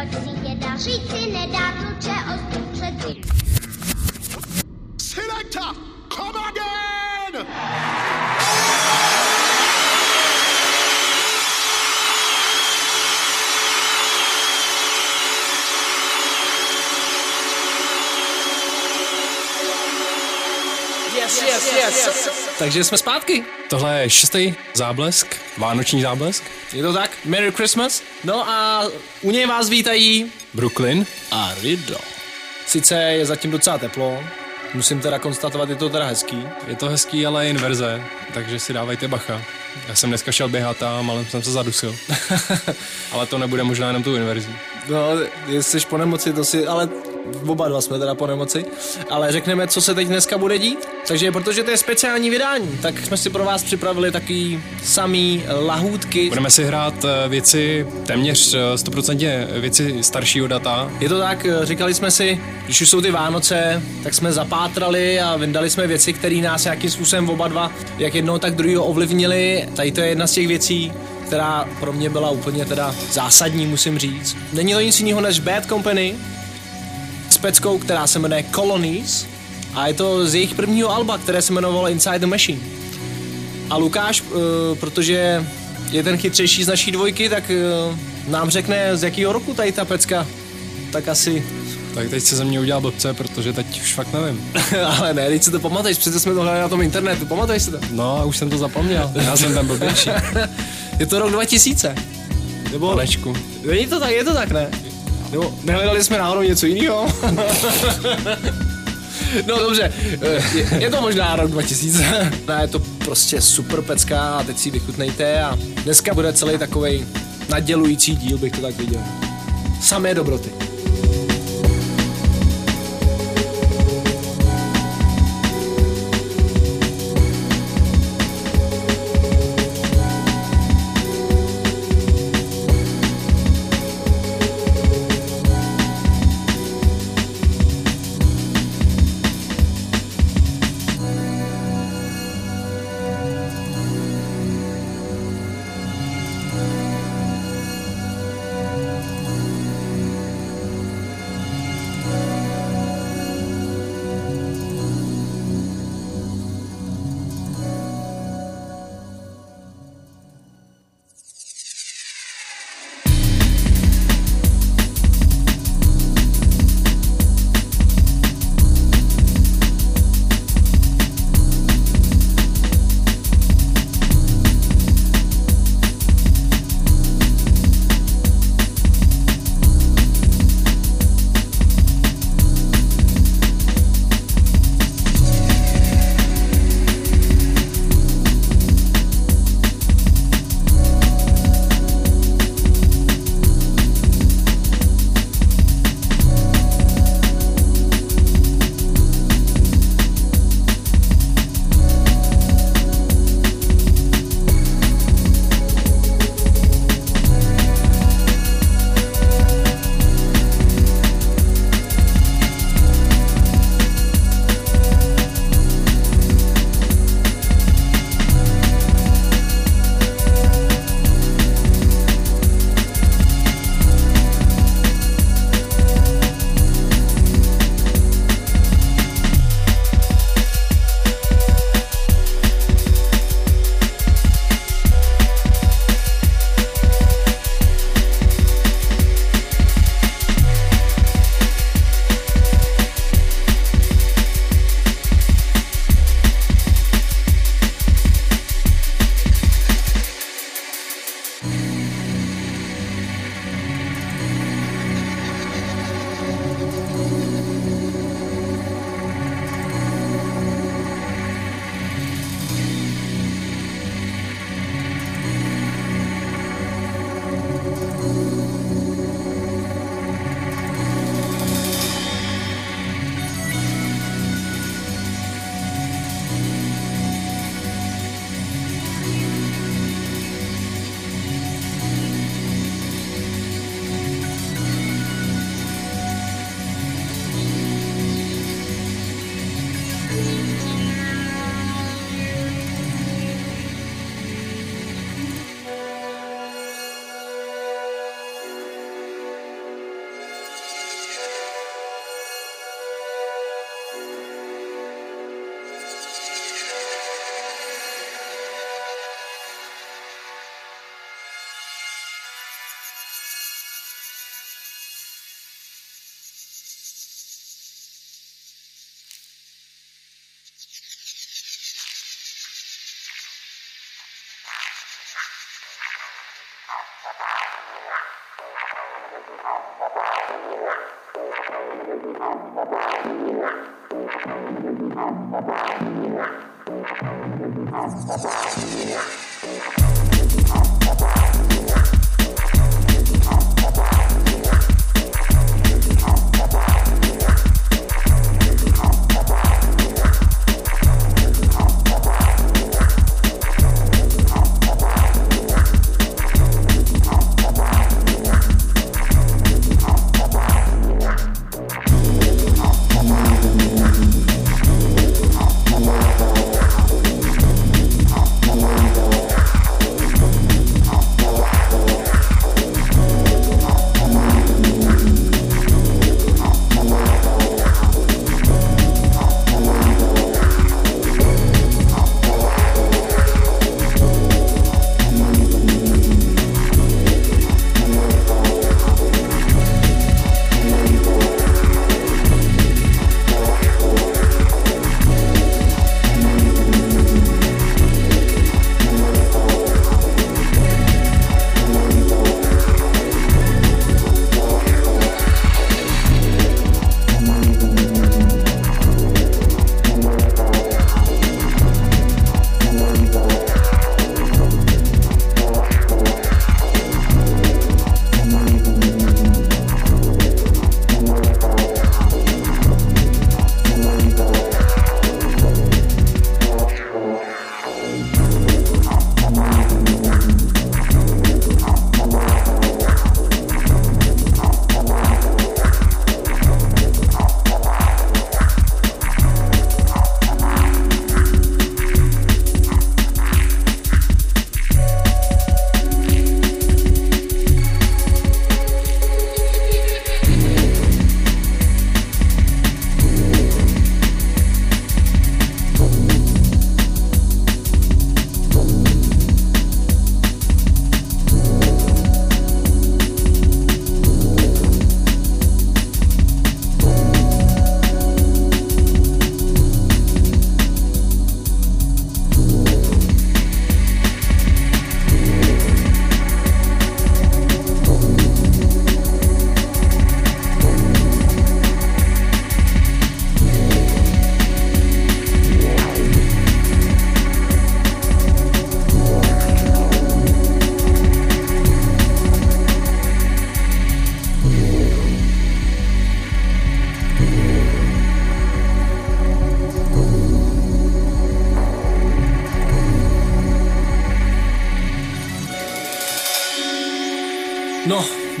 proč si děda říci nedá kluče ostru přeci. Selector, come again! Yes, yes, yes. Takže jsme zpátky. Tohle je šestý záblesk, vánoční záblesk. Je to tak? Merry Christmas. No a u něj vás vítají Brooklyn. a Riddle. Sice je zatím docela teplo, musím teda konstatovat, je to teda hezký. Je to hezký, ale inverze, takže si dávajte bacha. Já jsem dneska šel běhat a malem jsem se zadusil. ale to nebude možná jenom tu inverzí. No, jestli jsi po nemoci, to si, ale oba dva jsme teda po nemoci. Ale řekneme, co se teď dneska bude dít. Takže protože to je speciální vydání, tak jsme si pro vás připravili takový samý lahůdky. Budeme si hrát eh, věci téměř eh, 100% věci staršího data. Je to tak, říkali jsme si, když už jsou ty Vánoce, tak jsme zapátrali a vyndali jsme věci, které nás nějakým způsobem oba dva, jak jednou, tak druhého ovlivnili. Tady to je jedna z těch věcí, která pro mě byla úplně teda zásadní, musím říct. Není to nic jiného než Bad Company peckou, která se jmenuje Colonies a je to z jejich prvního alba, které se jmenovalo Inside the Machine. A Lukáš, uh, protože je ten chytřejší z naší dvojky, tak uh, nám řekne, z jakého roku tady ta pecka. Tak asi, Tak teď se ze mě udělal blbce, protože teď už fakt nevím. ale ne, teď si to pamatuješ, přece jsme to hledali na tom internetu, pamatuješ si to? No už jsem to zapomněl. Já jsem ten blbější. Je to rok 2000. Nebo, Panečku. není to tak, je to tak, ne? Nebo nehledali jsme náhodou něco jiného? no dobře, je, je to možná rok 2000. No, je to prostě super pecka a teď si vychutnejte a dneska bude celý takový nadělující díl, bych to tak viděl. Samé dobroty.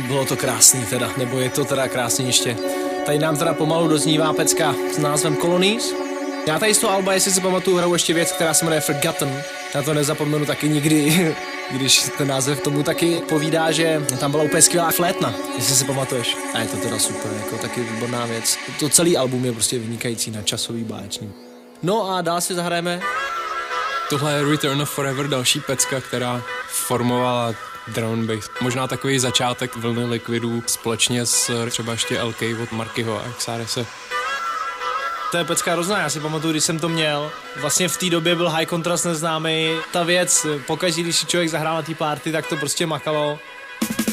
Bylo to krásný teda, nebo je to teda krásný ještě. Tady nám teda pomalu doznívá pecka s názvem Colonies. Já tady z toho Alba, jestli si pamatuju, hraju ještě věc, která se jmenuje Forgotten. Já to nezapomenu taky nikdy, když ten název tomu taky povídá, že tam byla úplně skvělá flétna, jestli si pamatuješ. A je to teda super, jako taky výborná věc. To celý album je prostě vynikající na časový báječný. No a dál si zahrajeme Tohle je Return of Forever, další pecka, která formovala drum bass. Možná takový začátek vlny likvidů společně s třeba ještě LK od Markyho a Xarese. To je pecka hrozná, já si pamatuju, když jsem to měl. Vlastně v té době byl high contrast neznámý. Ta věc, pokaždé, když si člověk zahrál na té party, tak to prostě makalo.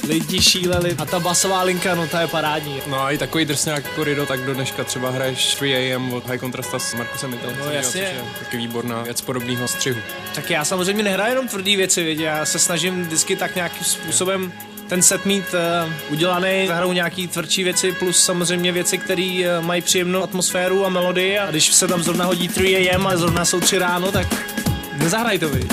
Lidi šíleli a ta basová linka, no ta je parádní. No a i takový drsňák jako Rido, tak do dneška třeba hraješ 3 AM od High Contrasta s Markusem Mitelcem, No, jasně. což je taky výborná věc podobného střihu. Tak já samozřejmě nehraju jenom tvrdý věci, vědě. já se snažím vždycky tak nějakým způsobem ten set mít uh, udělaný, zahraju nějaký tvrdší věci, plus samozřejmě věci, které uh, mají příjemnou atmosféru a melodii a když se tam zrovna hodí 3 AM a zrovna jsou 3 ráno, tak nezahraj to, viď.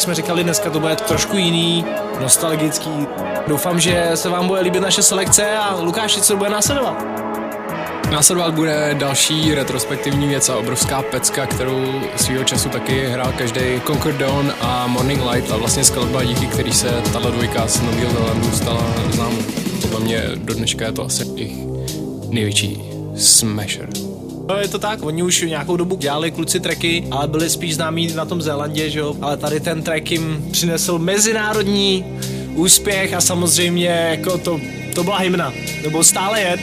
Jak jsme říkali, dneska to bude trošku jiný, nostalgický. Doufám, že se vám bude líbit naše selekce a Lukáši, co bude následovat? Následovat bude další retrospektivní věc a obrovská pecka, kterou svýho času taky hrál každý Conquer Dawn a Morning Light a vlastně skladba, díky který se tato dvojka z Nového Zelandu stala známou. Podle mě do dneška je to asi jejich největší smasher. No je to tak, oni už nějakou dobu dělali kluci tracky, ale byli spíš známí na tom Zélandě, že jo? Ale tady ten track jim přinesl mezinárodní úspěch a samozřejmě jako to, to byla hymna, nebo stále je.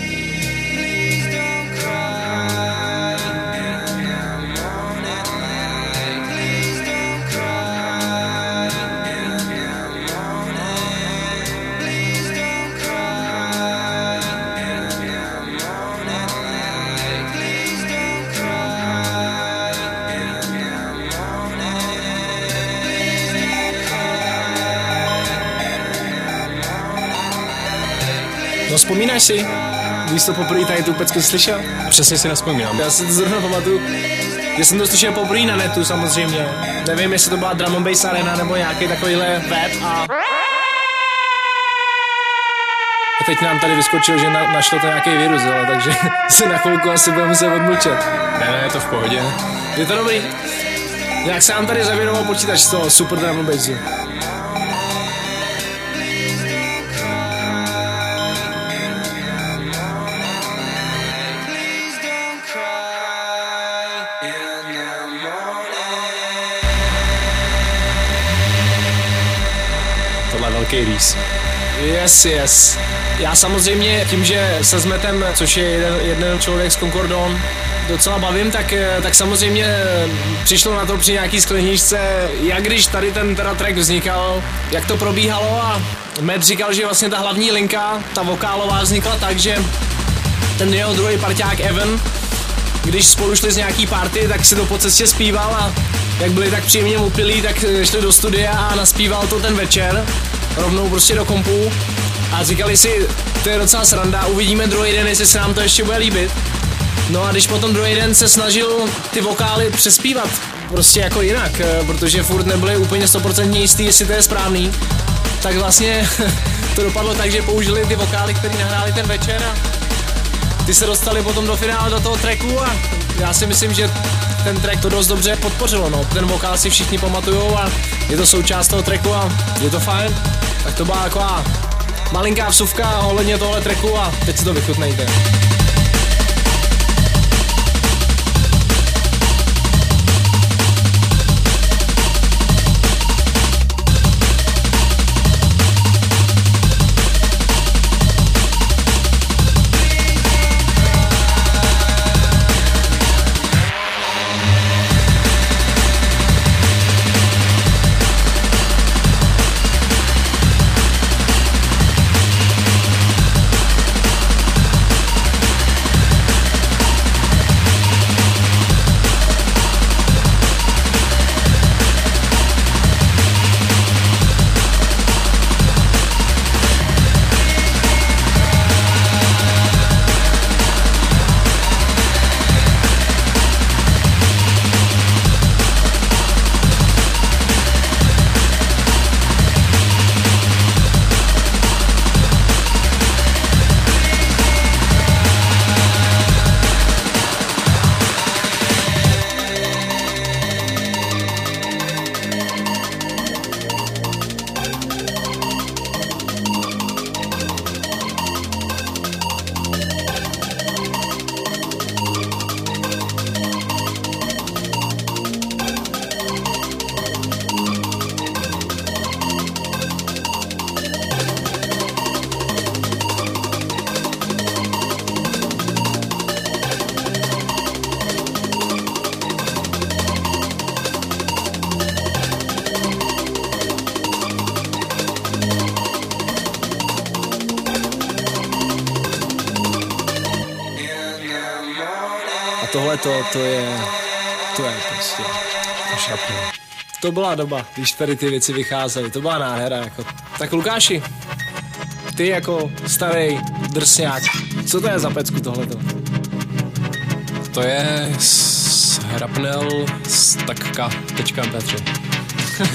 Vzpomínáš si, když jsi to poprvé tady tu pecku slyšel? Přesně si nespomínám. Já si to zrovna pamatuju, že jsem to slyšel poprvé na netu samozřejmě. Nevím, jestli to byla Drum and Bass Arena nebo nějaký takovýhle web a... A teď nám tady vyskočil, že na, našlo to nějaký virus, ale takže si na chvilku asi budeme muset odmlčet. Ne, ne, je to v pohodě. Je to dobrý? Jak se nám tady zavěnoval počítač z toho super drum and bassu? Rýs. Yes, yes. Já samozřejmě tím, že se zmetem, což je jeden, jeden člověk z Concordon, docela bavím, tak, eh, tak samozřejmě eh, přišlo na to při nějaký skleničce, jak když tady ten teda track vznikal, jak to probíhalo a Matt říkal, že vlastně ta hlavní linka, ta vokálová vznikla tak, že ten jeho druhý parťák Evan, když spolu šli z nějaký party, tak si to po cestě zpíval a jak byli tak příjemně upilí, tak eh, šli do studia a naspíval to ten večer, rovnou prostě do kompu a říkali si, to je docela sranda, uvidíme druhý den, jestli se nám to ještě bude líbit. No a když potom druhý den se snažil ty vokály přespívat, prostě jako jinak, eh, protože furt nebyli úplně 100% jistý, jestli to je správný, tak vlastně to dopadlo tak, že použili ty vokály, které nahráli ten večer a ty se dostali potom do finále do toho tracku a já si myslím, že ten track to dost dobře podpořilo, no. Ten vokál si všichni pamatujou a je to součást toho tracku a je to fajn. Tak to byla taková malinká vsuvka ohledně tohle tracku a teď si to vychutnejte. To byla doba, když tady ty věci vycházely, to byla nádhera, jako. Tak Lukáši, ty jako starý drsňák, co to je za pecku tohleto? To je s- hrapnel z takka.mp3.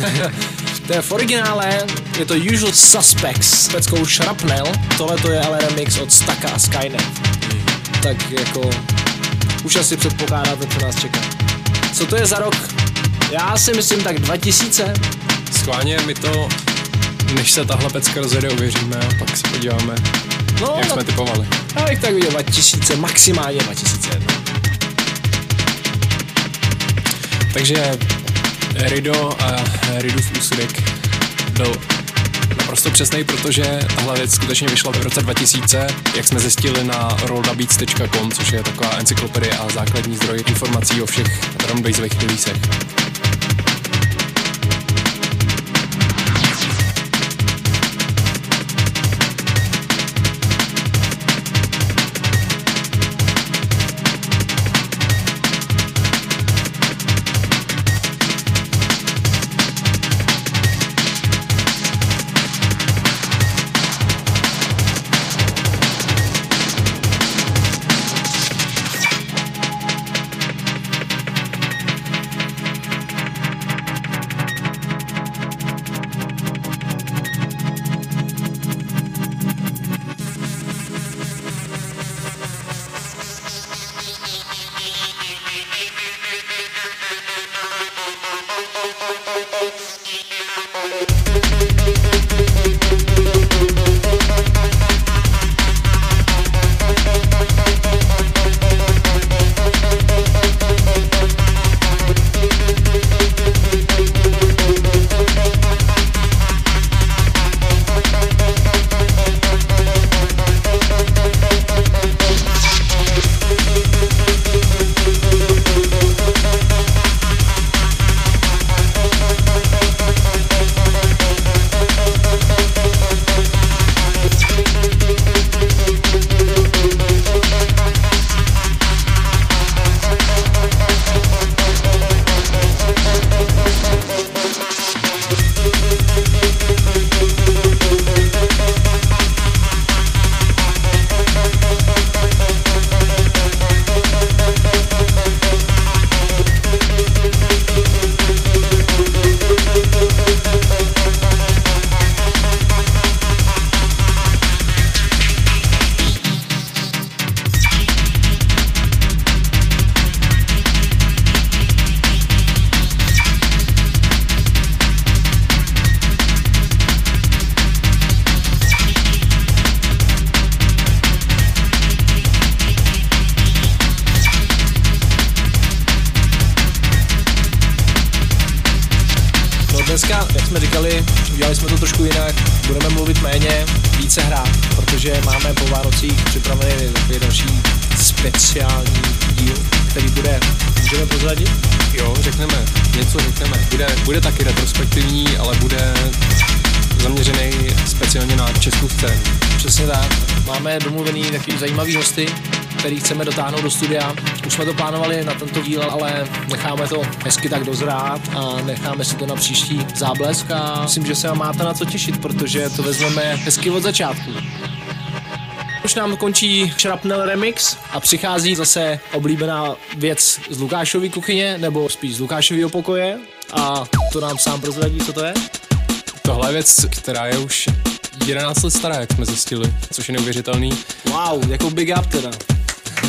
to je v originále, je to Usual Suspects s peckou Shrapnel, tohle to je ale remix od Staka a Skynet. Tak jako už asi předpokládáte, co nás čeká. Co to je za rok? Já si myslím tak 2000. Schválně my to, než se tahle pecka rozjede, uvěříme a pak se podíváme, No, jak jsme typovali. já bych tak viděl 2000, maximálně 2001. Takže Rido a Ridův úsudek byl naprosto přesný, protože tahle věc skutečně vyšla v roce 2000, jak jsme zjistili na rolldabeats.com, což je taková encyklopedie a základní zdroj informací o všech drumbassových releasech. Speciální díl, který bude, můžeme prozradit? Jo, řekneme, něco řekneme. Bude, bude taky retrospektivní, ale bude zaměřený speciálně na českou scénu. Přesně tak. Máme domluvený takový zajímavý hosty, který chceme dotáhnout do studia. Už jsme to plánovali na tento díl, ale necháme to hezky tak dozrát a necháme si to na příští záblesk a myslím, že se vám máte na co těšit, protože to vezmeme hezky od začátku. Už nám končí Shrapnel Remix a přichází zase oblíbená věc z Lukášovy kuchyně, nebo spíš z Lukášového pokoje a to nám sám prozradí, co to je. Tohle je věc, která je už 11 let stará, jak jsme zjistili, což je neuvěřitelný. Wow, jako big up teda.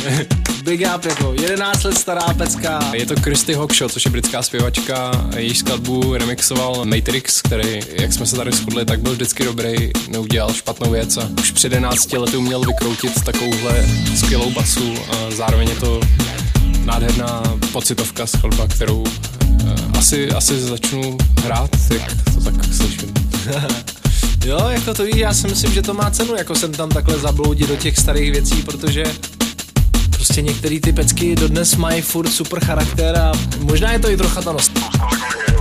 big up, jako 11 let stará pecka. Je to Christy Hawkshaw, což je britská zpěvačka, její skladbu remixoval Matrix, který, jak jsme se tady shodli, tak byl vždycky dobrý, neudělal špatnou věc a už před 11 lety uměl vykroutit takovouhle skvělou basu a zároveň je to nádherná pocitovka skladba, kterou eh, asi, asi začnu hrát, jak to tak slyším. Jo, jak to to ví, já si myslím, že to má cenu, jako jsem tam takhle zabloudit do těch starých věcí, protože prostě některé ty pecky dodnes mají furt super charakter a možná je to i trocha ta nostalgie.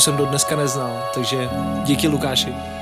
Jsem do dneska neznal, takže díky Lukáši.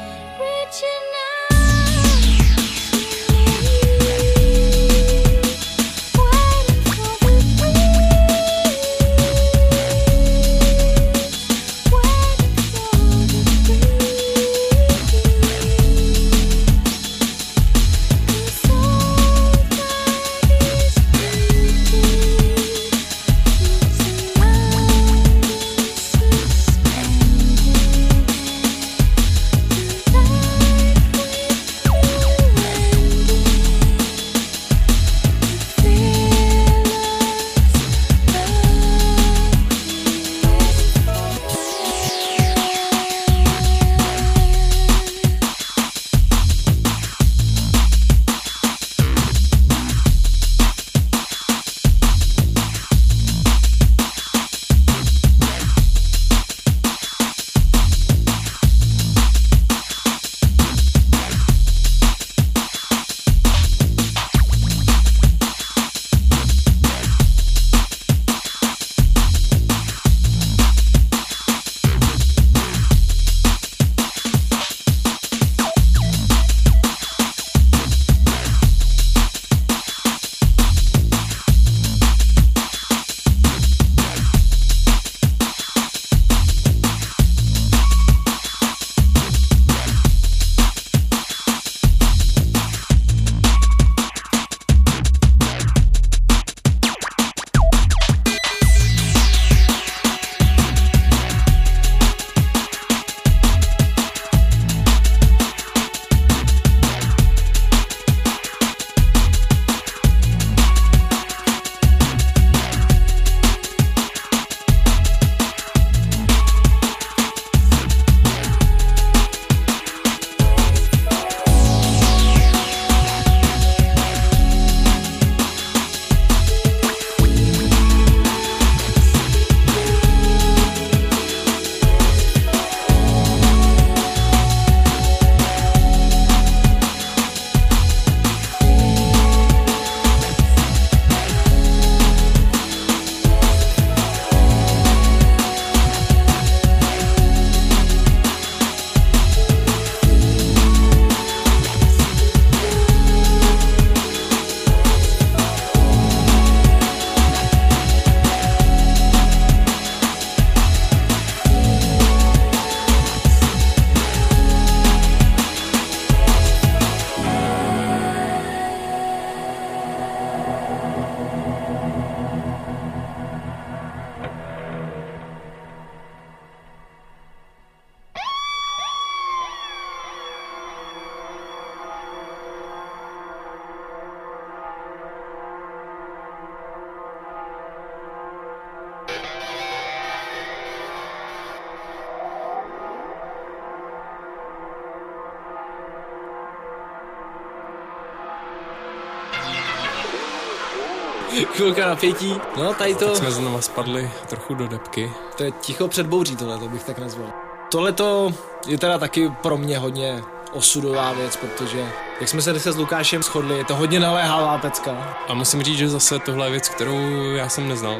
Chvilka napětí. No, tady to, Jsme znova spadli trochu do depky. to je ticho před bouří, tohle to bych tak nazval. Tohle to je teda taky pro mě hodně osudová věc, protože jak jsme se dneska s Lukášem shodli, je to hodně naléhavá pecka. A musím říct, že zase tohle je věc, kterou já jsem neznal.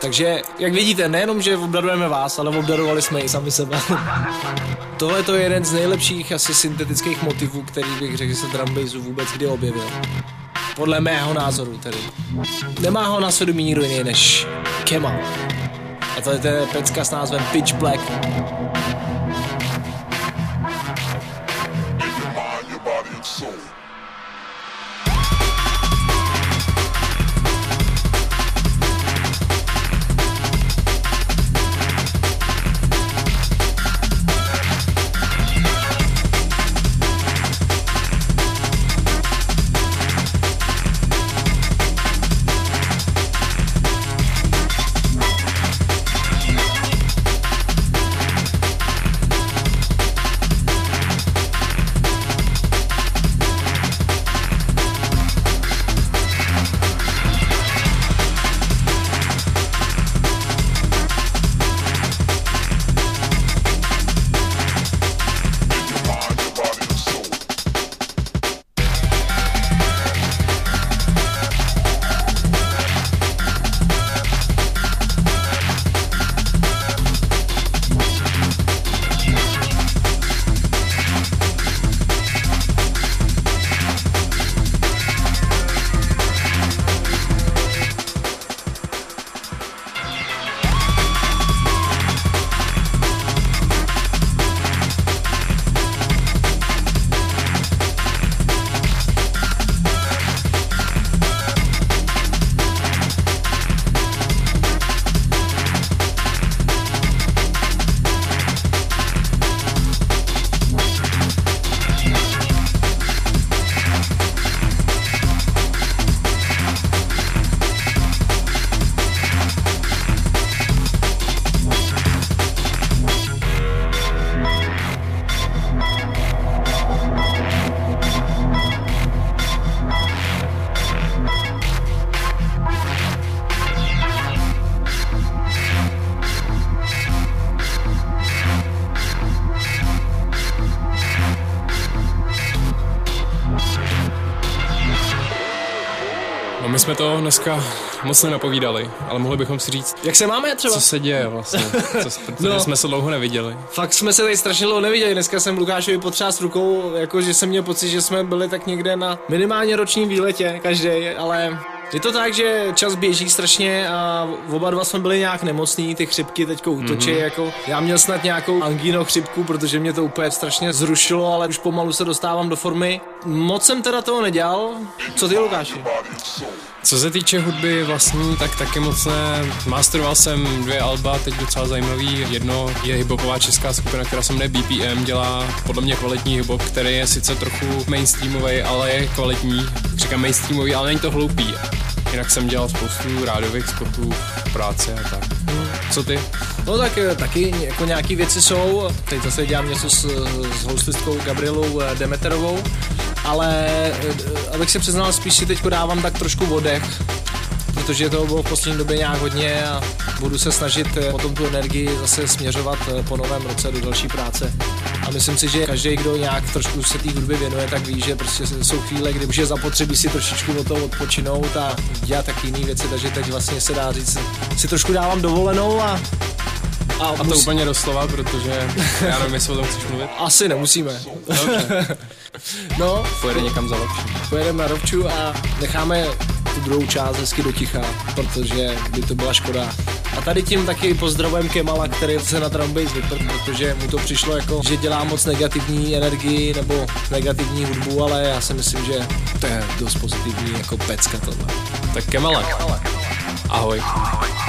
Takže, jak vidíte, nejenom, že obdarujeme vás, ale obdarovali jsme i sami sebe. Tohle to je jeden z nejlepších asi syntetických motivů, který bych řekl, že se drum bassu vůbec kdy objevil. Podle mého názoru tedy. Nemá ho na svědomí nikdo jiný než Kemal. A to je pecka s názvem Pitch Black. Jsme to dneska moc nenapovídali, ale mohli bychom si říct, Jak se máme třeba? co se děje vlastně, co, No. jsme se dlouho neviděli. Fakt jsme se tady strašně dlouho neviděli. Dneska jsem Lukášovi potřás rukou, jako že jsem měl pocit, že jsme byli tak někde na minimálně ročním výletě každý, ale je to tak, že čas běží strašně a oba dva jsme byli nějak nemocní, ty chřipky teďko útočí, mm-hmm. jako já měl snad nějakou angíno chřipku, protože mě to úplně strašně zrušilo, ale už pomalu se dostávám do formy. Moc jsem teda toho nedělal. Co ty, Lukáši? Co se týče hudby vlastní, tak taky moc ne. Masteroval jsem dvě alba, teď docela zajímavý. Jedno je hiphopová česká skupina, která se jmenuje BPM, dělá podle mě kvalitní hiphop, který je sice trochu mainstreamový, ale je kvalitní. Říkám mainstreamový, ale není to hloupý. Jinak jsem dělal spoustu rádiových spotů, práce a tak. Co ty? No tak eh, taky jako nějaký věci jsou, teď zase dělám něco s, s hostistkou Gabrielou eh, Demeterovou, ale eh, abych se přiznal, spíš si teď dávám tak trošku vodech, protože toho bylo v poslední době nějak hodně a budu se snažit eh, potom tu energii zase směřovat eh, po novém roce do další práce. A myslím si, že každý, kdo nějak trošku se té hudbě věnuje, tak ví, že prostě jsou chvíle, kdy už je zapotřebí si trošičku od toho odpočinout a dělat taky jiné věci, takže teď vlastně se dá říct, si trošku dávám dovolenou a a, A to úplně doslova, protože já nevím, jestli o tom chceš mluvit. Asi nemusíme. Dobře, No, pojede někam za lepší. pojedeme na Rovču a necháme tu druhou část hezky do ticha, protože by to byla škoda. A tady tím taky pozdravujeme Kemala, který se na drum bass vypr, protože mu to přišlo jako, že dělá moc negativní energii nebo negativní hudbu, ale já si myslím, že to je dost pozitivní jako pecka tohle. Tak Kemale. Ahoj. A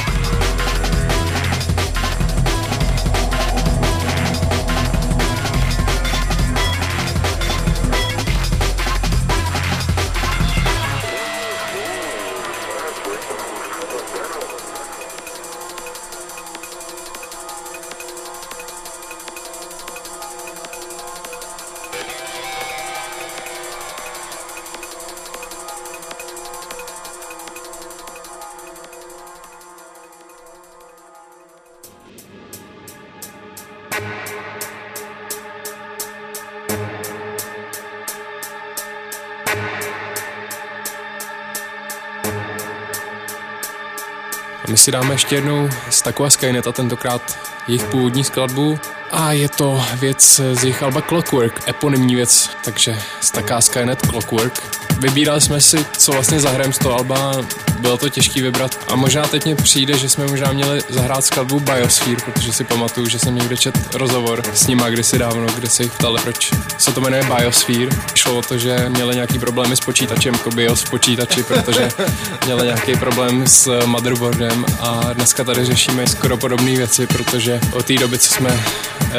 si dáme ještě jednou z taková Skynet a tentokrát jejich původní skladbu. A je to věc z jejich alba Clockwork, eponymní věc, takže taká Skynet Clockwork. Vybírali jsme si, co vlastně zahrajeme z toho alba, bylo to těžký vybrat. A možná teď mně přijde, že jsme možná měli zahrát skladbu Biosphere, protože si pamatuju, že jsem někde čet rozhovor s nima kdysi dávno, kde se jich ptali, proč se to jmenuje Biosphere. Šlo o to, že měli nějaký problémy s počítačem, jako BIOS počítači, protože měli nějaký problém s motherboardem a dneska tady řešíme skoro podobné věci, protože od té doby, co jsme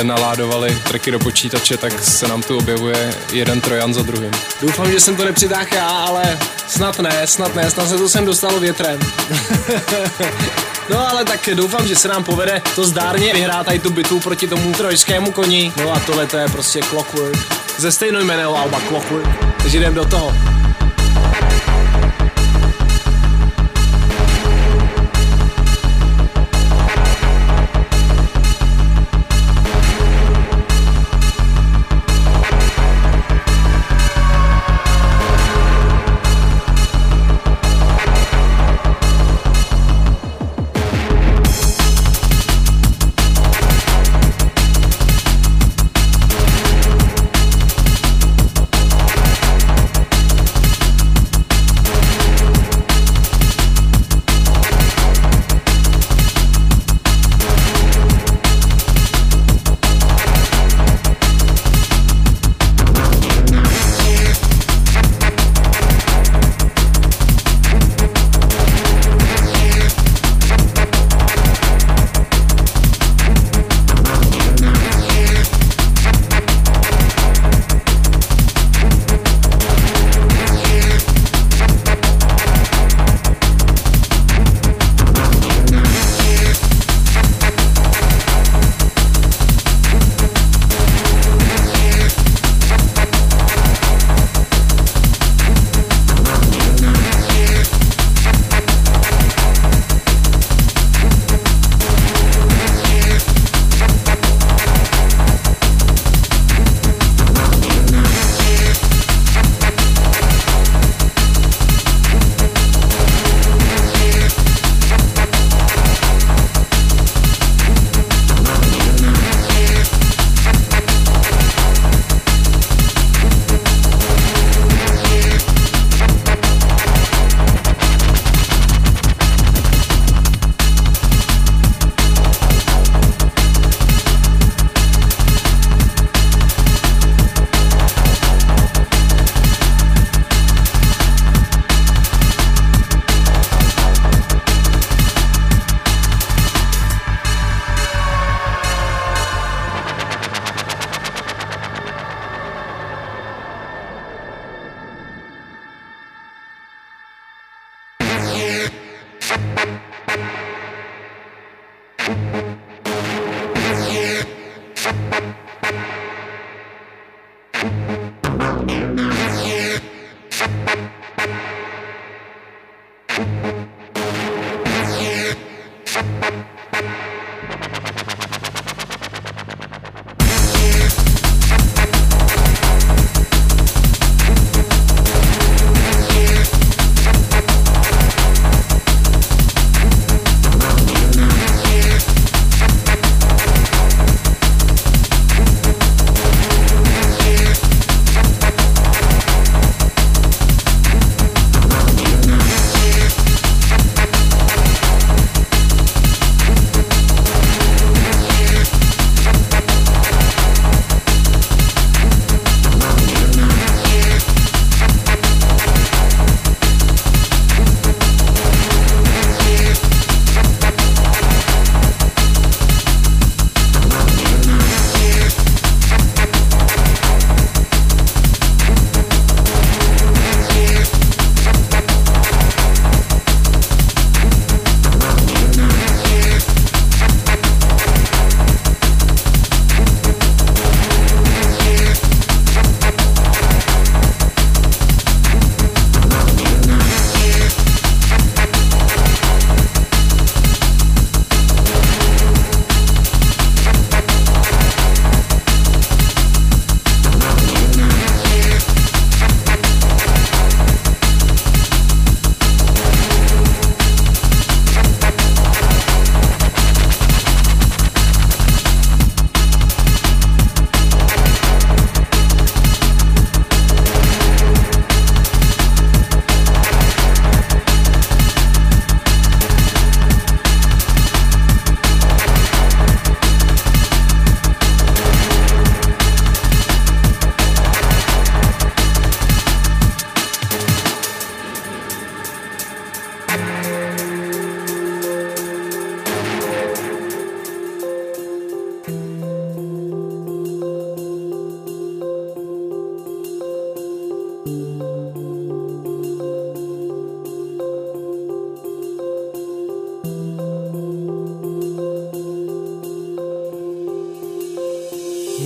naládovali tracky do počítače, tak se nám tu objevuje jeden trojan za druhým. Doufám, že jsem to nepřitáhl já, ale snad ne, snad ne, snad se to sem dostalo větrem. no ale tak doufám, že se nám povede to zdárně vyhrát tady tu bitvu proti tomu trojskému koni. No a tohle to je prostě Clockwork. Ze stejnojmeného alba Clockwork. Takže jdem do toho.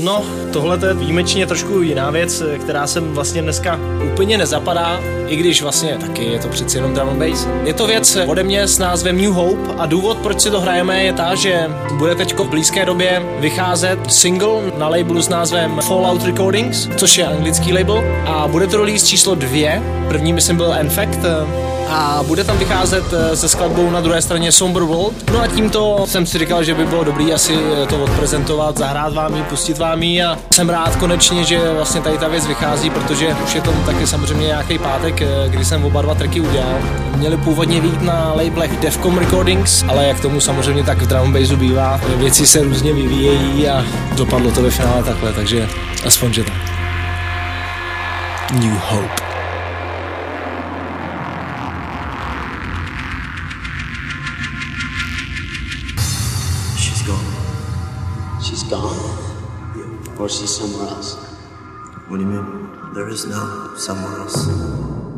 No, tohle to je výjimečně trošku jiná věc, která sem vlastně dneska úplně nezapadá, i když vlastně taky je to přeci jenom drum and bass. Je to věc ode mě s názvem New Hope a důvod, proč si to hrajeme, je ta, že bude teď v blízké době vycházet single na labelu s názvem Fallout Recordings, což je anglický label a bude to release číslo dvě. První myslím byl Infect, a bude tam vycházet eh, se skladbou na druhé straně Somber World. No a tímto jsem si říkal, že by bylo dobrý asi to odprezentovat, zahrát vám ji, pustit vám ji a jsem rád konečně, že vlastně tady ta věc vychází, protože už je to taky samozřejmě nějaký pátek, eh, kdy jsem oba dva tracky udělal. Měli původně být na labelech Defcom Recordings, ale jak tomu samozřejmě tak v drum bassu bývá, věci se různě vyvíjejí a dopadlo to ve finále takhle, takže aspoň, že tak. New Hope. She's gone. She's gone? Or she's somewhere else? What do you mean? There is no somewhere else.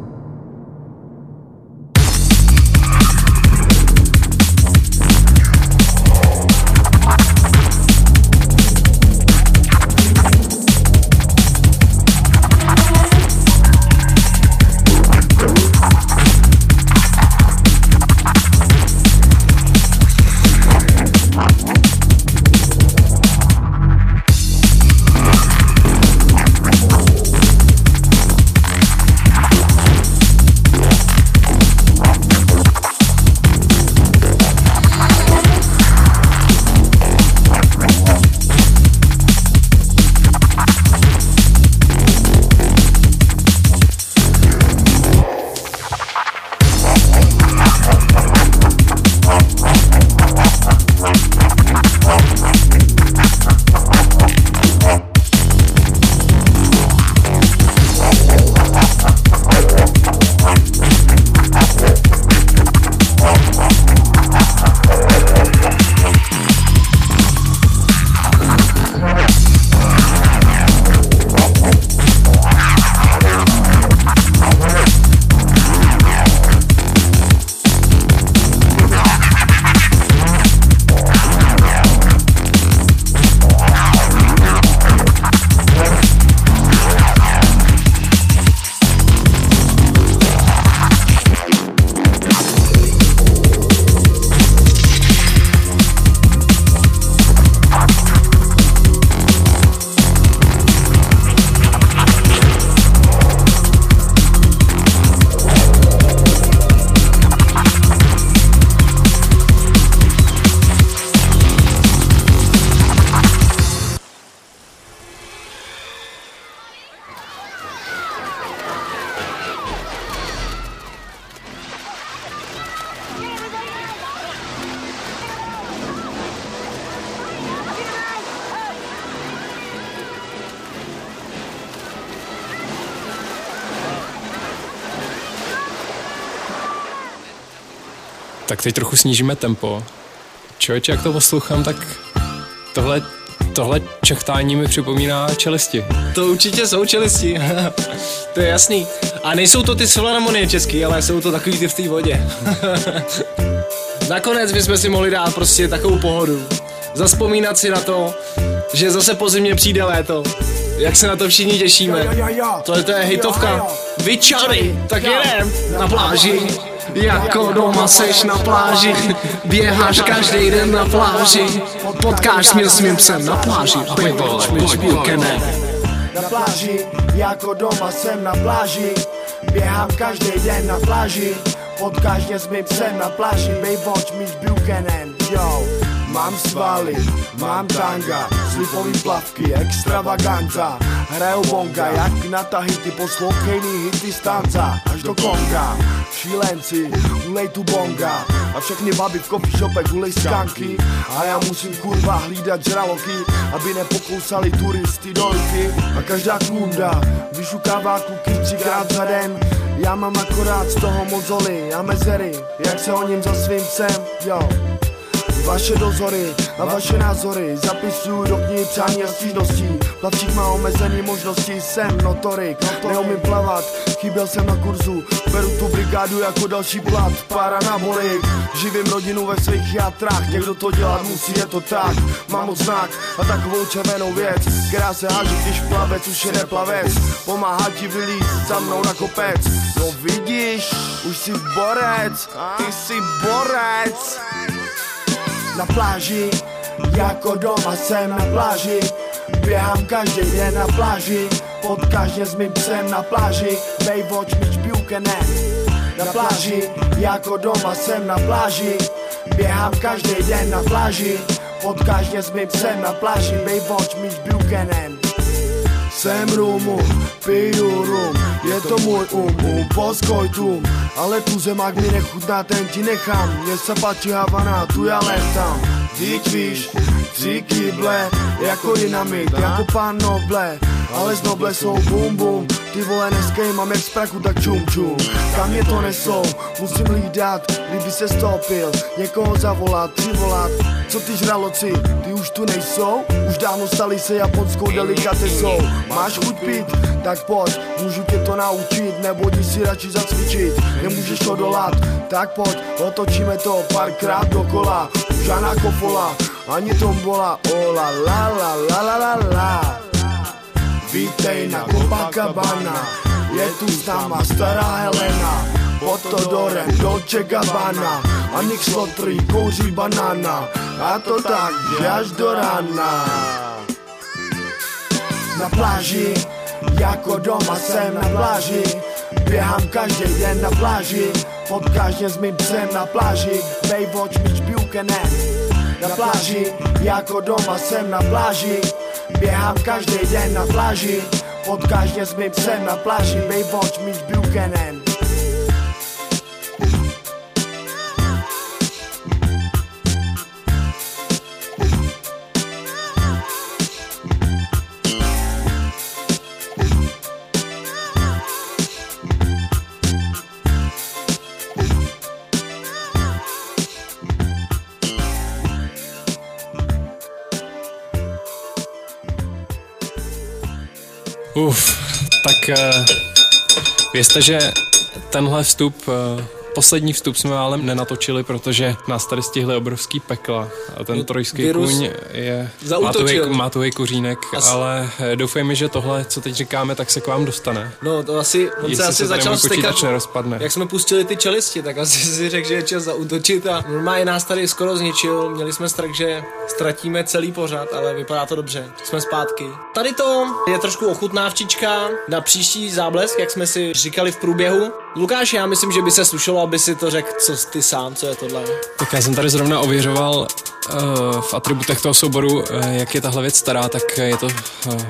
Tak teď trochu snížíme tempo. Člověče, jak to poslouchám, tak tohle, tohle čechtání mi připomíná čelisti. To určitě jsou čelisti. to je jasný. A nejsou to ty filharmonie český, ale jsou to takový ty v té vodě. Nakonec bychom si mohli dát prostě takovou pohodu. Zaspomínat si na to, že zase po zimě přijde léto. Jak se na to všichni těšíme. Tohle to je hejtovka. Vyčary, tak jedem na pláži. Jako doma seš na pláži, běháš každý den na pláži, potkáš s mým psem na pláži, pojď, pojď, pojď, na pláži, jako doma jsem na pláži, běhám každý den na pláži, potkáš mě s mým psem na pláži, Baywatch Mitch Buchanan, yo. Mám svaly, mám tanga, slipový plavky, extravaganza Hrajou bonga, jak na tahity, poslouchej mý hity z tanca Až do konga, šílenci, ulej tu bonga A všechny baby v coffee shopech ulej skanky. A já musím kurva hlídat žraloky Aby nepokousali turisty dojky. A každá kunda vyšukává kluky třikrát za den. Já mám akorát z toho mozoly a mezery, jak se o ním za svým psem, jo vaše dozory a vaše názory Zapisuju do knihy přání a stížností. Plavčík má omezený možnosti, jsem notorik Neumím plavat, chyběl jsem na kurzu. Beru tu brigádu jako další plat, paranabolik Živím rodinu ve svých játrách Někdo to dělat musí, je to tak. Mám znak a takovou červenou věc Která se háže, když plavec už je neplavec. Pomáhá ti vylít za mnou na kopec. No vidíš, už jsi borec Ty jsi borec na pláži, jako doma jsem na pláži, běhám každý den na pláži, potkáš mě s mým psem na pláži, Baywatch Mitch Buchanan. Na pláži, jako doma jsem na pláži, běhám každý den na pláži, potkáš mě s mým psem na pláži, Baywatch Mitch Buchanan. Jsem rumu, piju rum, je to můj um, um, poskojtum Ale tu zemák mi nechutná, ten ti nechám. Mně se páči Havana, tu já letám Vždyť víš, tři kýble, jako dynamit, jako pan Noble. Ale z Noble jsou bum bum Ty vole neskej mám jak z prachu tak čum čum. Kam je to nesou, musím hlídat Kdyby se stopil, někoho zavolat, přivolat Co ty žraloci, ty už tu nejsou? Už dávno stali se japonskou delikatesou. Máš chuť pít, tak pojď, můžu tě to naučit Nebo jdi si radši zacvičit, nemůžeš odolat? Tak pojď, otočíme to párkrát dokola. Žádná kofola, ani tombola. Ola la la la la la la Vítej na Copacabana. Je tu s náma stará Helena. Pod Todorem Dolce Gabbana. A Nick Slotry kouří banána A to tak, až do rána. Na pláži, jako doma jsem na pláži. Běhám každý den na pláži. Potkáš mě s mým psem na pláži. Baywatch Mitch Buchanan. Na pláži, jako doma jsem na pláži Běhám každý den na pláži. Potkáš mě s mým psem na pláži. Baywatch Mitch Buchanan vězte, že tenhle vstup, uh, poslední vstup jsme ale nenatočili, protože nás tady stihly obrovský pekla a ten trojský virus kůň je mátový, mátový kuřínek, As- ale eh, doufejme, že tohle, co teď říkáme, tak se k vám dostane. No to asi, on Jestli se asi se začal stekat, nerozpadne. jak jsme pustili ty čelisti, tak asi si řekl, že je čas zautočit a normálně nás tady skoro zničil, měli jsme strach, že ztratíme celý pořad, ale vypadá to dobře, jsme zpátky. Tady to je trošku ochutnávčička na příští záblesk, jak jsme si říkali v průběhu. Lukáš, já myslím, že by se slušelo, aby si to řekl, co ty sám, co je tohle. Tak já jsem tady zrovna ověřoval uh, v atributech toho souboru, uh, jak je tahle věc stará, tak je to, uh,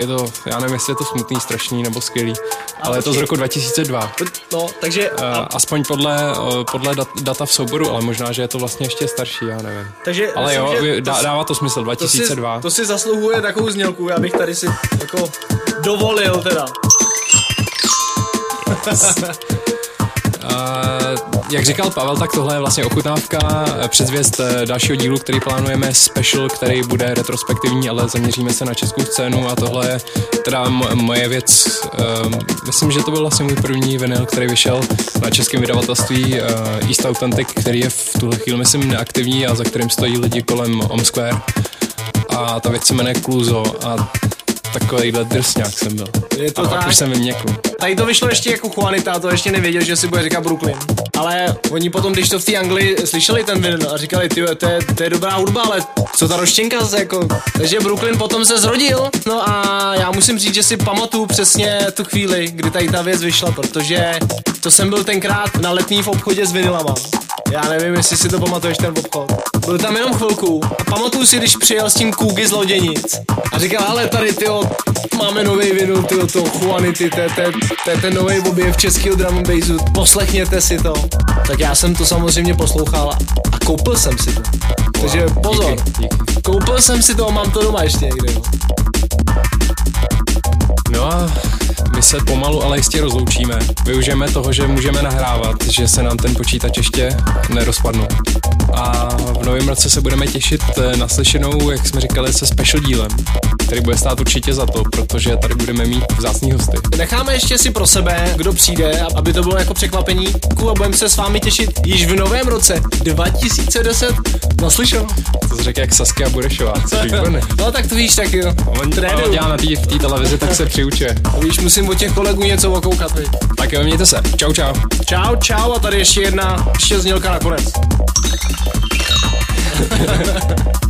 je to, já nevím, jestli je to smutný, strašný nebo skvělý, ale je to z roku 2002. No, takže, Uh, a, aspoň podle, uh, podle dat, data v souboru, ale možná, že je to vlastně ještě starší, já nevím. takže Ale myslím, jo, vy- dá, dává to smysl, to si, 2002. to si zasluhuje takovou znělku, já bych tady si jako dovolil teda. Jak říkal Pavel, tak tohle je vlastně ochutnávka eh, předzvěst eh, dalšího dílu, který plánujeme special, který bude retrospektivní, ale zaměříme se na českou scénu a tohle je teda mo- moje věc. Um, myslím, že to byl vlastně můj první vinyl, který vyšel na českém vydavatelství uh, East Authentic, který je v tuhle chvíli, myslím, neaktivní a za kterým stojí lidi kolem Om Square. A ta věc se jmenuje Kluzo a takovýhle drsňák jsem byl. Je to a tak. už jsem vyměkl. Tady to vyšlo ještě jako Juanita, to ještě nevěděl, že si bude říkat Brooklyn. Ale oni potom, když to v té Anglii slyšeli ten vinyl a říkali, ty to je, to je dobrá hudba, ale co ta roštěnka zase jako. Takže Brooklyn potom se zrodil. No a já musím říct, že si pamatuju přesně tu chvíli, kdy tady ta věc vyšla, protože to jsem byl tenkrát na letní v obchodě s vinylama. Já nevím, jestli si to pamatuješ ten obchod. Byl tam jenom chvilku a pamatuju si, když přijel s tím Kůgy z Loděnic a říkal, ale tady tyjo, máme nový vinyl, tyjo, to Juanity, to je- ten nový objev českého drum bassu, poslechněte si to. Tak já jsem to samozřejmě poslouchal a, koupil jsem si to. Takže pozor, koupil jsem si to a mám to doma ještě někde. No. No a my se pomalu, ale jistě rozloučíme. Využijeme toho, že můžeme nahrávat, že se nám ten počítač ještě nerozpadnul. A v novém roce se budeme těšit eh, na slyšenou, jak jsme říkali, se special dílem, který bude stát určitě za to, protože tady budeme mít vzácný hosty. Necháme ještě si pro sebe, kdo přijde, aby to bylo jako překvapení. Ku, A budeme se s vámi těšit již v novém roce 2010. Naslyšel. To řekl jak Saskia Burešová. No tak to víš, tak jo. On Trénuju. dělá na tý, v té televizi, tak se přiučuje. Víš, musím od těch kolegů něco okoukat. Tak jo, mějte se. Čau, čau. Čau, čau a tady ještě jedna, ještě znělka nakonec. ハハハハ。